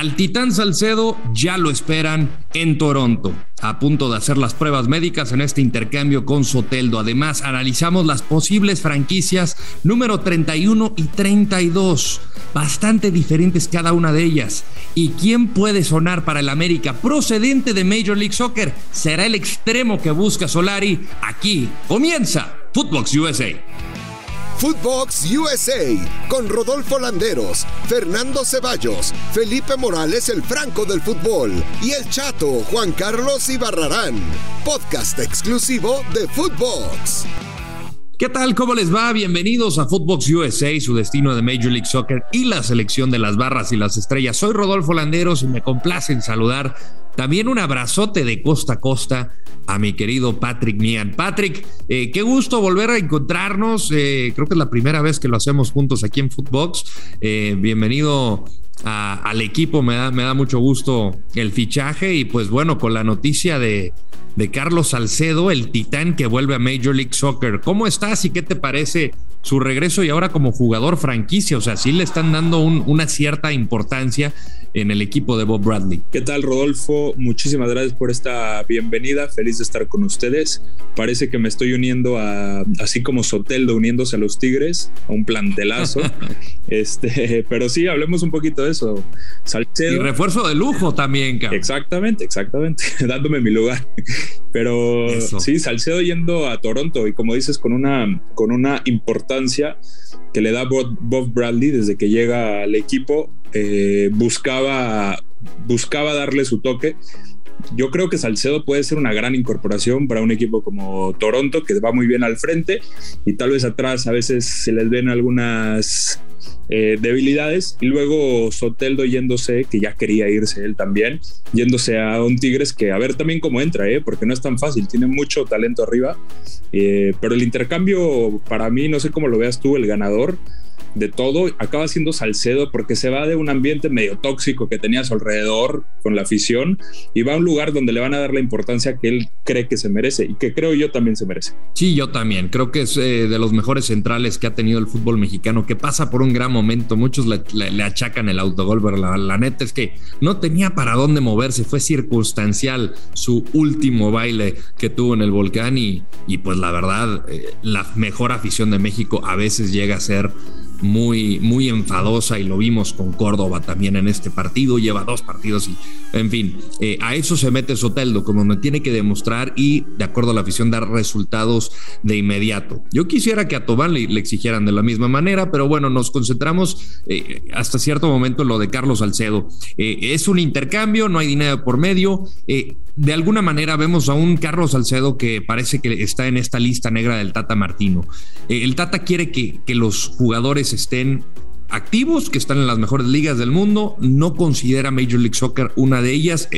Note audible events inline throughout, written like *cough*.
Al Titán Salcedo ya lo esperan en Toronto, a punto de hacer las pruebas médicas en este intercambio con Soteldo. Además, analizamos las posibles franquicias número 31 y 32, bastante diferentes cada una de ellas. ¿Y quién puede sonar para el América procedente de Major League Soccer? Será el extremo que busca Solari. Aquí comienza Footbox USA. Footbox USA con Rodolfo Landeros, Fernando Ceballos, Felipe Morales el Franco del Fútbol y el Chato Juan Carlos Ibarrarán. Podcast exclusivo de Footbox. ¿Qué tal? ¿Cómo les va? Bienvenidos a Footbox USA, su destino de Major League Soccer y la selección de las barras y las estrellas. Soy Rodolfo Landeros y me complace en saludar también un abrazote de costa a costa a mi querido Patrick Mian. Patrick, eh, qué gusto volver a encontrarnos. Eh, creo que es la primera vez que lo hacemos juntos aquí en Footbox. Eh, bienvenido al equipo, me da, me da mucho gusto el fichaje y pues bueno, con la noticia de, de Carlos Salcedo, el titán que vuelve a Major League Soccer. ¿Cómo estás y qué te parece su regreso y ahora como jugador franquicia? O sea, sí le están dando una cierta importancia en el equipo de Bob Bradley. ¿Qué tal, Rodolfo? Muchísimas gracias por esta bienvenida. Feliz de estar con ustedes. Parece que me estoy uniendo a, así como Soteldo uniéndose a los Tigres, a un plantelazo. *laughs* este, pero sí, hablemos un poquito de eso. Salcedo. Y refuerzo de lujo también, cabrón. Exactamente, exactamente. *laughs* Dándome mi lugar. Pero sí, Salcedo yendo a Toronto y como dices, con una, con una importancia que le da Bob Bradley desde que llega al equipo eh, buscaba, buscaba darle su toque. Yo creo que Salcedo puede ser una gran incorporación para un equipo como Toronto, que va muy bien al frente y tal vez atrás a veces se les ven algunas eh, debilidades. Y luego Soteldo yéndose, que ya quería irse él también, yéndose a un Tigres que a ver también cómo entra, ¿eh? porque no es tan fácil, tiene mucho talento arriba. pero el intercambio, para mí, no sé cómo lo veas tú, el ganador de todo, acaba siendo Salcedo porque se va de un ambiente medio tóxico que tenía a su alrededor con la afición y va a un lugar donde le van a dar la importancia que él cree que se merece y que creo yo también se merece. Sí, yo también. Creo que es eh, de los mejores centrales que ha tenido el fútbol mexicano, que pasa por un gran momento. Muchos le, achacan el autogol, pero la, neta es que no tenía para dónde moverse. Fue circunstancial su último baile que tuvo en el volcán y, y pues la verdad, eh, la mejor afición de México a veces llega a ser muy, muy enfadosa y lo vimos con Córdoba también en este partido, lleva dos partidos y, en fin, eh, a eso se mete Soteldo, como me tiene que demostrar y, de acuerdo a la afición, dar resultados de inmediato. Yo quisiera que a Tobán le, exigieran de la misma manera, pero bueno, nos concentramos eh, hasta cierto momento en lo de Carlos Salcedo. Eh, es un intercambio, no hay dinero por medio. De alguna manera vemos a un Carlos Salcedo que parece que está en esta lista negra del Tata Martino. el Tata quiere que, los jugadores estén activos, que están en las mejores ligas del mundo. No considera Major League Soccer una de ellas,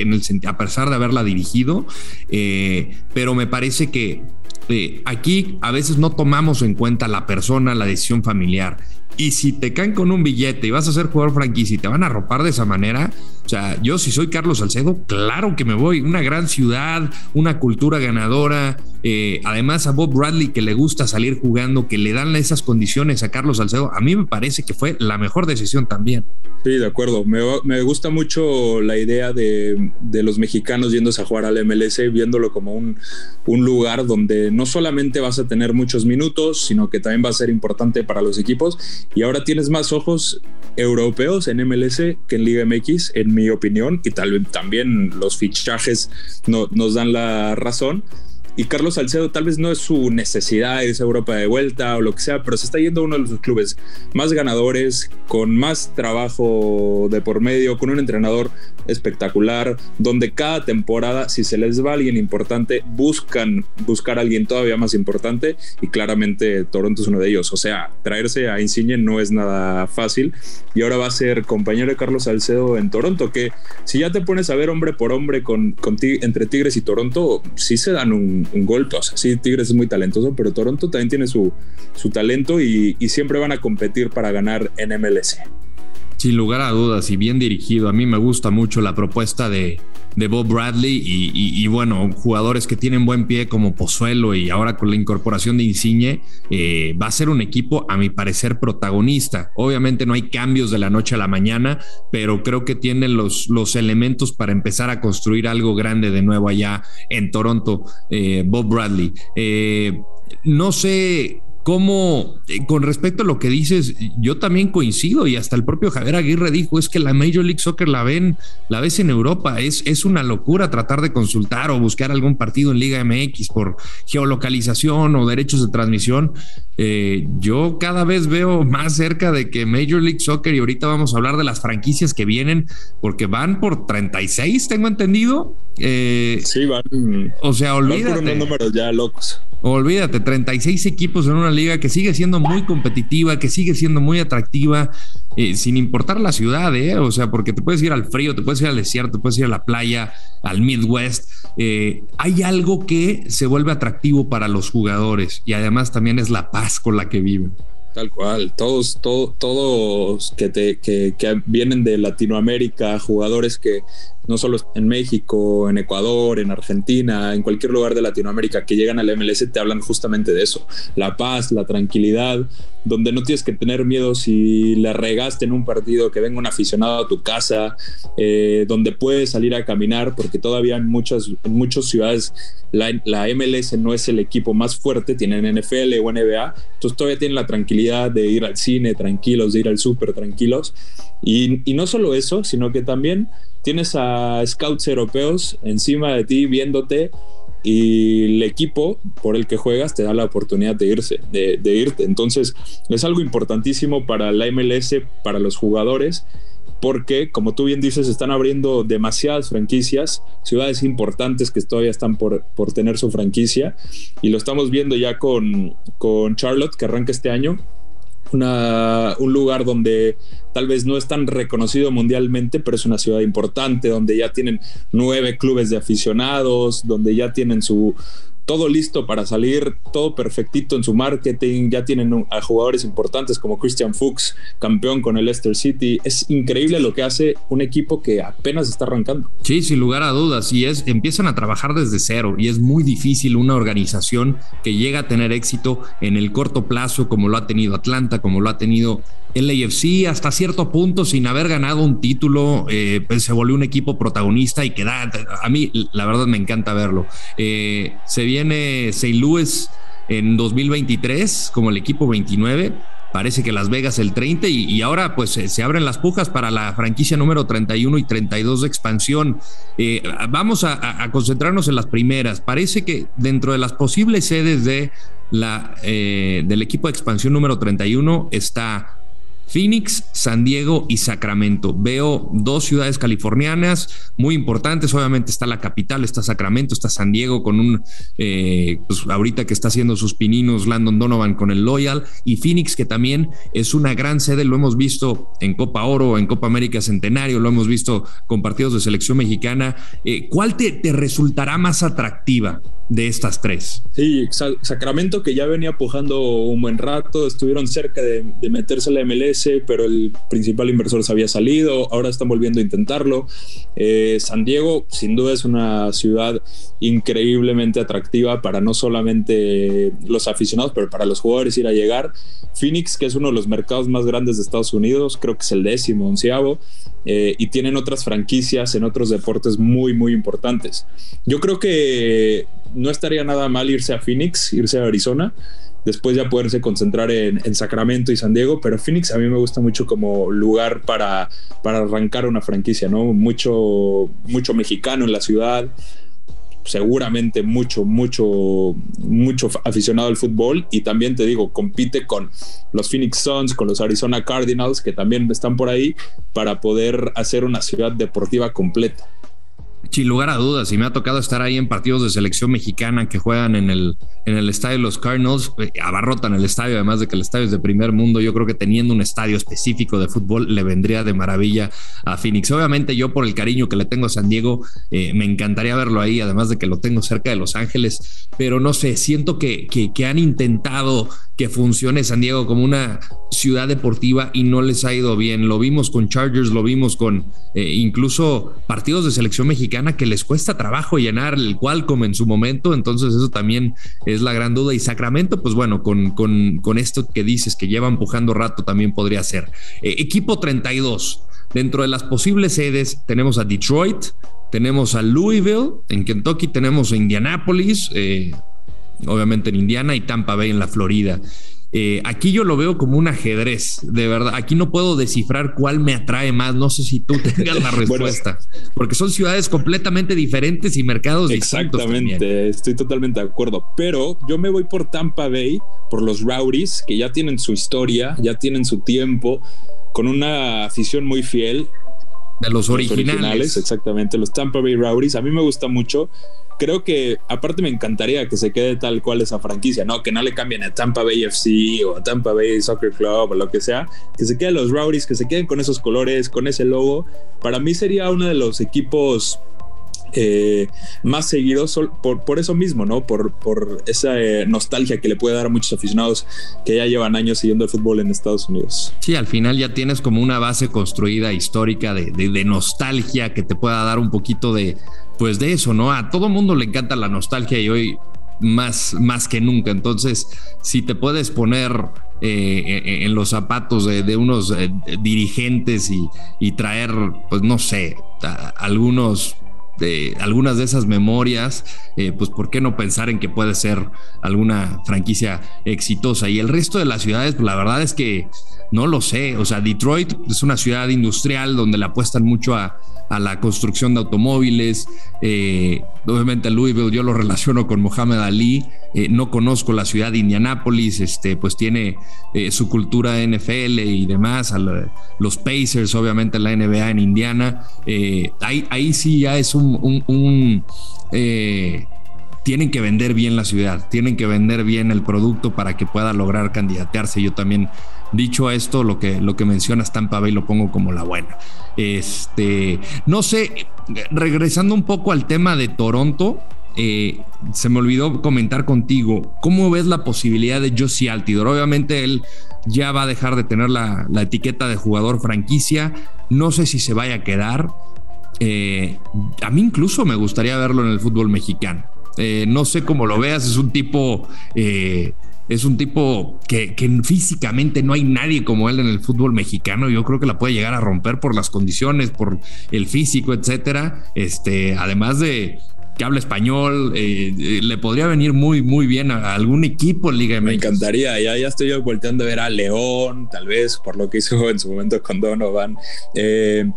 a pesar de haberla dirigido, eh, pero me parece que eh, aquí a veces no tomamos en cuenta la persona, la decisión familiar. Y si te caen con un billete y vas a ser jugador franquicia y te van a ropar de esa manera, o sea, yo si soy Carlos Salcedo, claro que me voy. Una gran ciudad, una cultura ganadora. Eh, además, a Bob Bradley que le gusta salir jugando, que le dan esas condiciones a Carlos Salcedo, a mí me parece que fue la mejor decisión también. Sí, de acuerdo. Me, gusta mucho la idea de, los mexicanos yéndose a jugar al MLS, viéndolo como un, un lugar donde no solamente vas a tener muchos minutos, sino que también va a ser importante para los equipos. Y ahora tienes más ojos europeos en MLS que en Liga MX, en mi opinión, y tal vez también los fichajes no, nos dan la razón y Carlos Salcedo tal vez no es su necesidad irse a Europa de vuelta o lo que sea, pero se está yendo uno de los clubes más ganadores, con más trabajo de por medio, con un entrenador espectacular, donde cada temporada, si se les va alguien importante, buscan buscar a alguien todavía más importante y claramente Toronto es uno de ellos. O sea, traerse a Insigne no es nada fácil y ahora va a ser compañero de Carlos Salcedo en Toronto, que si ya te pones a ver hombre por hombre con entre Tigres y Toronto, sí se dan un un, golpe. O sea, sí, Tigres es muy talentoso, pero Toronto también tiene su, su talento y, siempre van a competir para ganar en MLS. Sin lugar a dudas y bien dirigido. A mí me gusta mucho la propuesta de, de Bob Bradley y, bueno, jugadores que tienen buen pie como Pozuelo y ahora con la incorporación de Insigne, eh, va a ser un equipo, a mi parecer, protagonista. Obviamente no hay cambios de la noche a la mañana, pero creo que tienen los, los elementos para empezar a construir algo grande de nuevo allá en Toronto, eh, Bob Bradley. Eh, no sé como eh, con respecto a lo que dices, yo también coincido y hasta el propio Javier Aguirre dijo es que la Major League Soccer la ven, la ves en Europa, es, es una locura tratar de consultar o buscar algún partido en Liga MX por geolocalización o derechos de transmisión. Eh, yo cada vez veo más cerca de que Major League Soccer y ahorita vamos a hablar de las franquicias que vienen porque van por 36, tengo entendido. Eh, sí, van. O sea, olvídate. números ya locos. Olvídate, 36 equipos en una liga que sigue siendo muy competitiva, que sigue siendo muy atractiva, eh, sin importar la ciudad, ¿eh? O sea, porque te puedes ir al frío, te puedes ir al desierto, te puedes ir a la playa, al Midwest. Eh, hay algo que se vuelve atractivo para los jugadores y además también es la paz con la que viven. Tal cual, todos, todos que, te, que, que, vienen de Latinoamérica, jugadores que no solo en México, en Ecuador, en Argentina, en cualquier lugar de Latinoamérica que llegan al MLS, te hablan justamente de eso, la paz, la tranquilidad, donde no tienes que tener miedo si la regaste en un partido, que venga un aficionado a tu casa, eh, donde puedes salir a caminar, porque todavía en muchas, en ciudades la, la, MLS no es el equipo más fuerte, tienen NFL o NBA, entonces todavía tienen la tranquilidad de ir al cine tranquilos, de ir al súper tranquilos. Y no solo eso, sino que también tienes a scouts europeos encima de ti viéndote y el equipo por el que juegas te da la oportunidad de irse, de, irte. Entonces es algo importantísimo para la MLS, para los jugadores, porque como tú bien dices, están abriendo demasiadas franquicias, ciudades importantes que todavía están por, por tener su franquicia, y lo estamos viendo ya con, con Charlotte, que arranca este año, un lugar donde tal vez no es tan reconocido mundialmente, pero es una ciudad importante, donde ya tienen nueve clubes de aficionados, donde ya tienen su, todo listo para salir, todo perfectito en su marketing, ya tienen a jugadores importantes como Christian Fuchs, campeón con el Leicester City. Es increíble lo que hace un equipo que apenas está arrancando. Sí, sin lugar a dudas, y es empiezan a trabajar desde cero y es muy difícil una organización que llega a tener éxito en el corto plazo como lo ha tenido Atlanta, como lo ha tenido el AFC hasta cierto punto sin haber ganado un título, eh, pues se volvió un equipo protagonista y que da, a mí la verdad me encanta verlo. Eh, se viene St. Louis en 2023 como el equipo 29. Parece que Las Vegas el 30 y, ahora pues se, abren las pujas para la franquicia número 31 y 32 de expansión. Eh, vamos a, concentrarnos en las primeras. Parece que dentro de las posibles sedes de la, del equipo de expansión número 31 está Phoenix, San Diego y Sacramento. Veo dos ciudades californianas muy importantes. Obviamente está la capital, está Sacramento, está San Diego con un, eh, pues ahorita que está haciendo sus pininos Landon Donovan con el Loyal y Phoenix que también es una gran sede. Lo hemos visto en Copa Oro, en Copa América Centenario, lo hemos visto con partidos de selección mexicana. Eh, ¿Cuál te, te resultará más atractiva? De estas tres. Sí, Sacramento que ya venía pujando un buen rato, estuvieron cerca de, meterse a la MLS, pero el principal inversor se había salido, ahora están volviendo a intentarlo. Eh, San Diego sin duda es una ciudad increíblemente atractiva para no solamente los aficionados, pero para los jugadores ir a llegar. Phoenix, que es uno de los mercados más grandes de Estados Unidos, creo que es el décimo, onceavo, eh, y tienen otras franquicias en otros deportes muy, muy importantes. Yo creo que no estaría nada mal irse a Phoenix, irse a Arizona, después ya poderse concentrar en, Sacramento y San Diego, pero Phoenix a mí me gusta mucho como lugar para, para arrancar una franquicia, ¿no? Mucho, mucho mexicano en la ciudad, seguramente mucho, mucho, mucho aficionado al fútbol y también te digo, compite con los Phoenix Suns, con los Arizona Cardinals, que también están por ahí para poder hacer una ciudad deportiva completa. Sin lugar a dudas, y me ha tocado estar ahí en partidos de selección mexicana que juegan en el, en el estadio de los Cardinals, eh, abarrotan el estadio, además de que el estadio es de primer mundo. Yo creo que teniendo un estadio específico de fútbol le vendría de maravilla a Phoenix. Obviamente, yo por el cariño que le tengo a San Diego, eh, me encantaría verlo ahí, además de que lo tengo cerca de Los Ángeles, pero no sé, siento que, que, han intentado que funcione San Diego como una ciudad deportiva y no les ha ido bien. Lo vimos con Chargers, lo vimos con eh, incluso partidos de selección mexicana que les cuesta trabajo llenar el Qualcomm en su momento, entonces eso también es la gran duda. Y Sacramento, pues bueno, con, con, esto que dices que lleva empujando rato también podría ser. Eh, equipo 32, dentro de las posibles sedes tenemos a Detroit, tenemos a Louisville, en Kentucky tenemos a Indianapolis, eh, obviamente en Indiana y Tampa Bay en la Florida. Eh, aquí yo lo veo como un ajedrez, de verdad. Aquí no puedo descifrar cuál me atrae más. No sé si tú *laughs* tengas la respuesta, porque son ciudades completamente diferentes y mercados Exactamente, estoy totalmente de acuerdo. Pero yo me voy por Tampa Bay, por los Rowdies, que ya tienen su historia, ya tienen su tiempo, con una afición muy fiel. De los originales. exactamente, los Tampa Bay Rowdies. A mí me gusta mucho creo que aparte me encantaría que se quede tal cual esa franquicia, ¿no? Que no le cambien a Tampa Bay FC o a Tampa Bay Soccer Club o lo que sea, que se queden los Rowdies, que se queden con esos colores, con ese logo. Para mí sería uno de los equipos eh, más seguidos por, por, eso mismo, ¿no? Por, por esa eh, nostalgia que le puede dar a muchos aficionados que ya llevan años siguiendo el fútbol en Estados Unidos. Sí, al final ya tienes como una base construida histórica de, de nostalgia que te pueda dar un poquito de, pues de eso, ¿no? A todo mundo le encanta la nostalgia y hoy más, más que nunca. Entonces, si te puedes poner eh, en los zapatos de, unos dirigentes y, traer, pues no sé, algunos de algunas de esas memorias, eh, pues por qué no pensar en que puede ser alguna franquicia exitosa. Y el resto de las ciudades, pues la verdad es que no lo sé. O sea, Detroit es una ciudad industrial donde le apuestan mucho a, a la construcción de automóviles. Eh, obviamente Louisville yo lo relaciono con Mohamed Ali. Eh, no conozco la ciudad de Indianápolis, este, pues tiene su cultura NFL y demás. los Pacers, obviamente la NBA en Indiana. ahí, ahí sí ya es un, un tienen que vender bien la ciudad, tienen que vender bien el producto para que pueda lograr candidatearse. Yo también, dicho esto, lo que, lo que mencionas Tampa Bay lo pongo como la buena. Este, no sé, regresando un poco al tema de Toronto, eh, se me olvidó comentar contigo, ¿cómo ves la posibilidad de Josie Altidor? Obviamente él ya va a dejar de tener la, etiqueta de jugador franquicia, no sé si se vaya a quedar. Eh, a mí incluso me gustaría verlo en el fútbol mexicano. Eh, no sé cómo lo veas, es un tipo, eh, es un tipo que, físicamente no hay nadie como él en el fútbol mexicano. Yo creo que la puede llegar a romper por las condiciones, por el físico, etcétera. Este, además de, que habla español, eh, eh, le podría venir muy, muy bien a, algún equipo en Liga MX. Me encantaría, ya, ya estoy volteando a ver a León, tal vez, por lo que hizo en su momento con Donovan. Eh,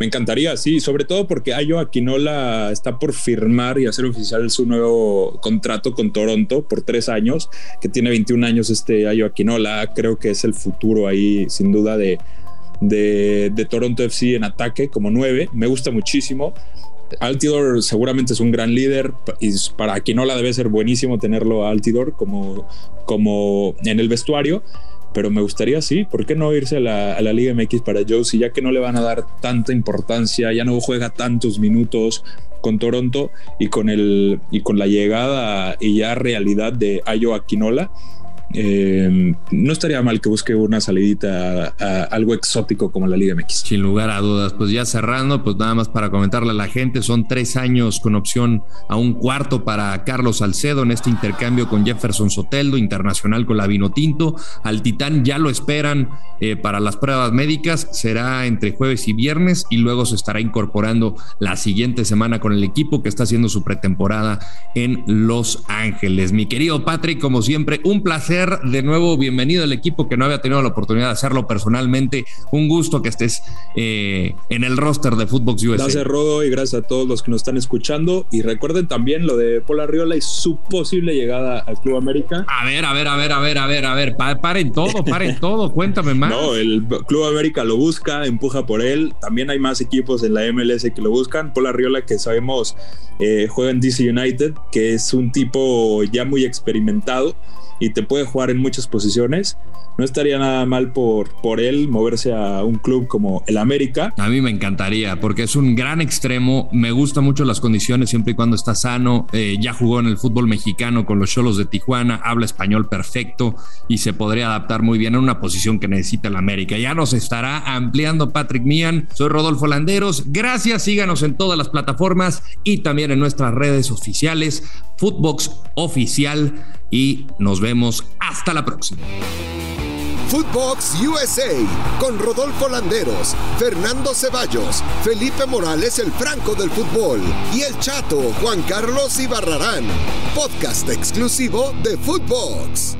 me encantaría, sí, sobre todo porque Ayo Aquinola está por firmar y hacer oficial su nuevo contrato con Toronto por tres años, que tiene 21 años este Ayo Aquinola, creo que es el futuro ahí, sin duda, de, de, de Toronto FC en ataque como nueve, me gusta muchísimo. Altidor seguramente es un gran líder y para quien no la debe ser buenísimo tenerlo a Altidor como, como en el vestuario. Pero me gustaría, sí, ¿por qué no irse a la, a la Liga MX para Josie? Ya que no le van a dar tanta importancia, ya no juega tantos minutos con Toronto y con, el, y con la llegada y ya realidad de Ayo Aquinola eh, no estaría mal que busque una salidita a, algo exótico como la Liga MX. Sin lugar a dudas, pues ya cerrando, pues nada más para comentarle a la gente, son tres años con opción a un cuarto para Carlos Salcedo en este intercambio con Jefferson Soteldo, internacional con la Vinotinto. Al Titán ya lo esperan eh, para las pruebas médicas, será entre jueves y viernes y luego se estará incorporando la siguiente semana con el equipo que está haciendo su pretemporada en Los Ángeles. Mi querido Patrick, como siempre, un placer ser de nuevo bienvenido al equipo que no había tenido la oportunidad de hacerlo personalmente. Un gusto que estés eh, en el roster de Footbox USA. Gracias, Rodo, y gracias a todos los que nos están escuchando. Y recuerden también lo de Paul Arriola y su posible llegada al Club América. A ver, a ver, a ver, a ver, a ver, a ver, paren todo, paren *laughs* todo, cuéntame más. No, el Club América lo busca, empuja por él. También hay más equipos en la MLS que lo buscan. Paul Arriola, que sabemos eh, juega en DC United, que es un tipo ya muy experimentado y te puede jugar en muchas posiciones. No estaría nada mal por, por él moverse a un club como el América. A mí me encantaría porque es un gran extremo. Me gustan mucho las condiciones siempre y cuando está sano. Eh, ya jugó en el fútbol mexicano con los Cholos de Tijuana, habla español perfecto y se podría adaptar muy bien a una posición que necesita el América. Ya nos estará ampliando Patrick Mian. Soy Rodolfo Landeros. Gracias, síganos en todas las plataformas y también en nuestras redes oficiales, Footbox Oficial y nos vemos hasta la próxima. Footbox USA con Rodolfo Landeros, Fernando Ceballos, Felipe Morales el Franco del Fútbol y el Chato Juan Carlos Ibarrarán. Podcast exclusivo de Footbox.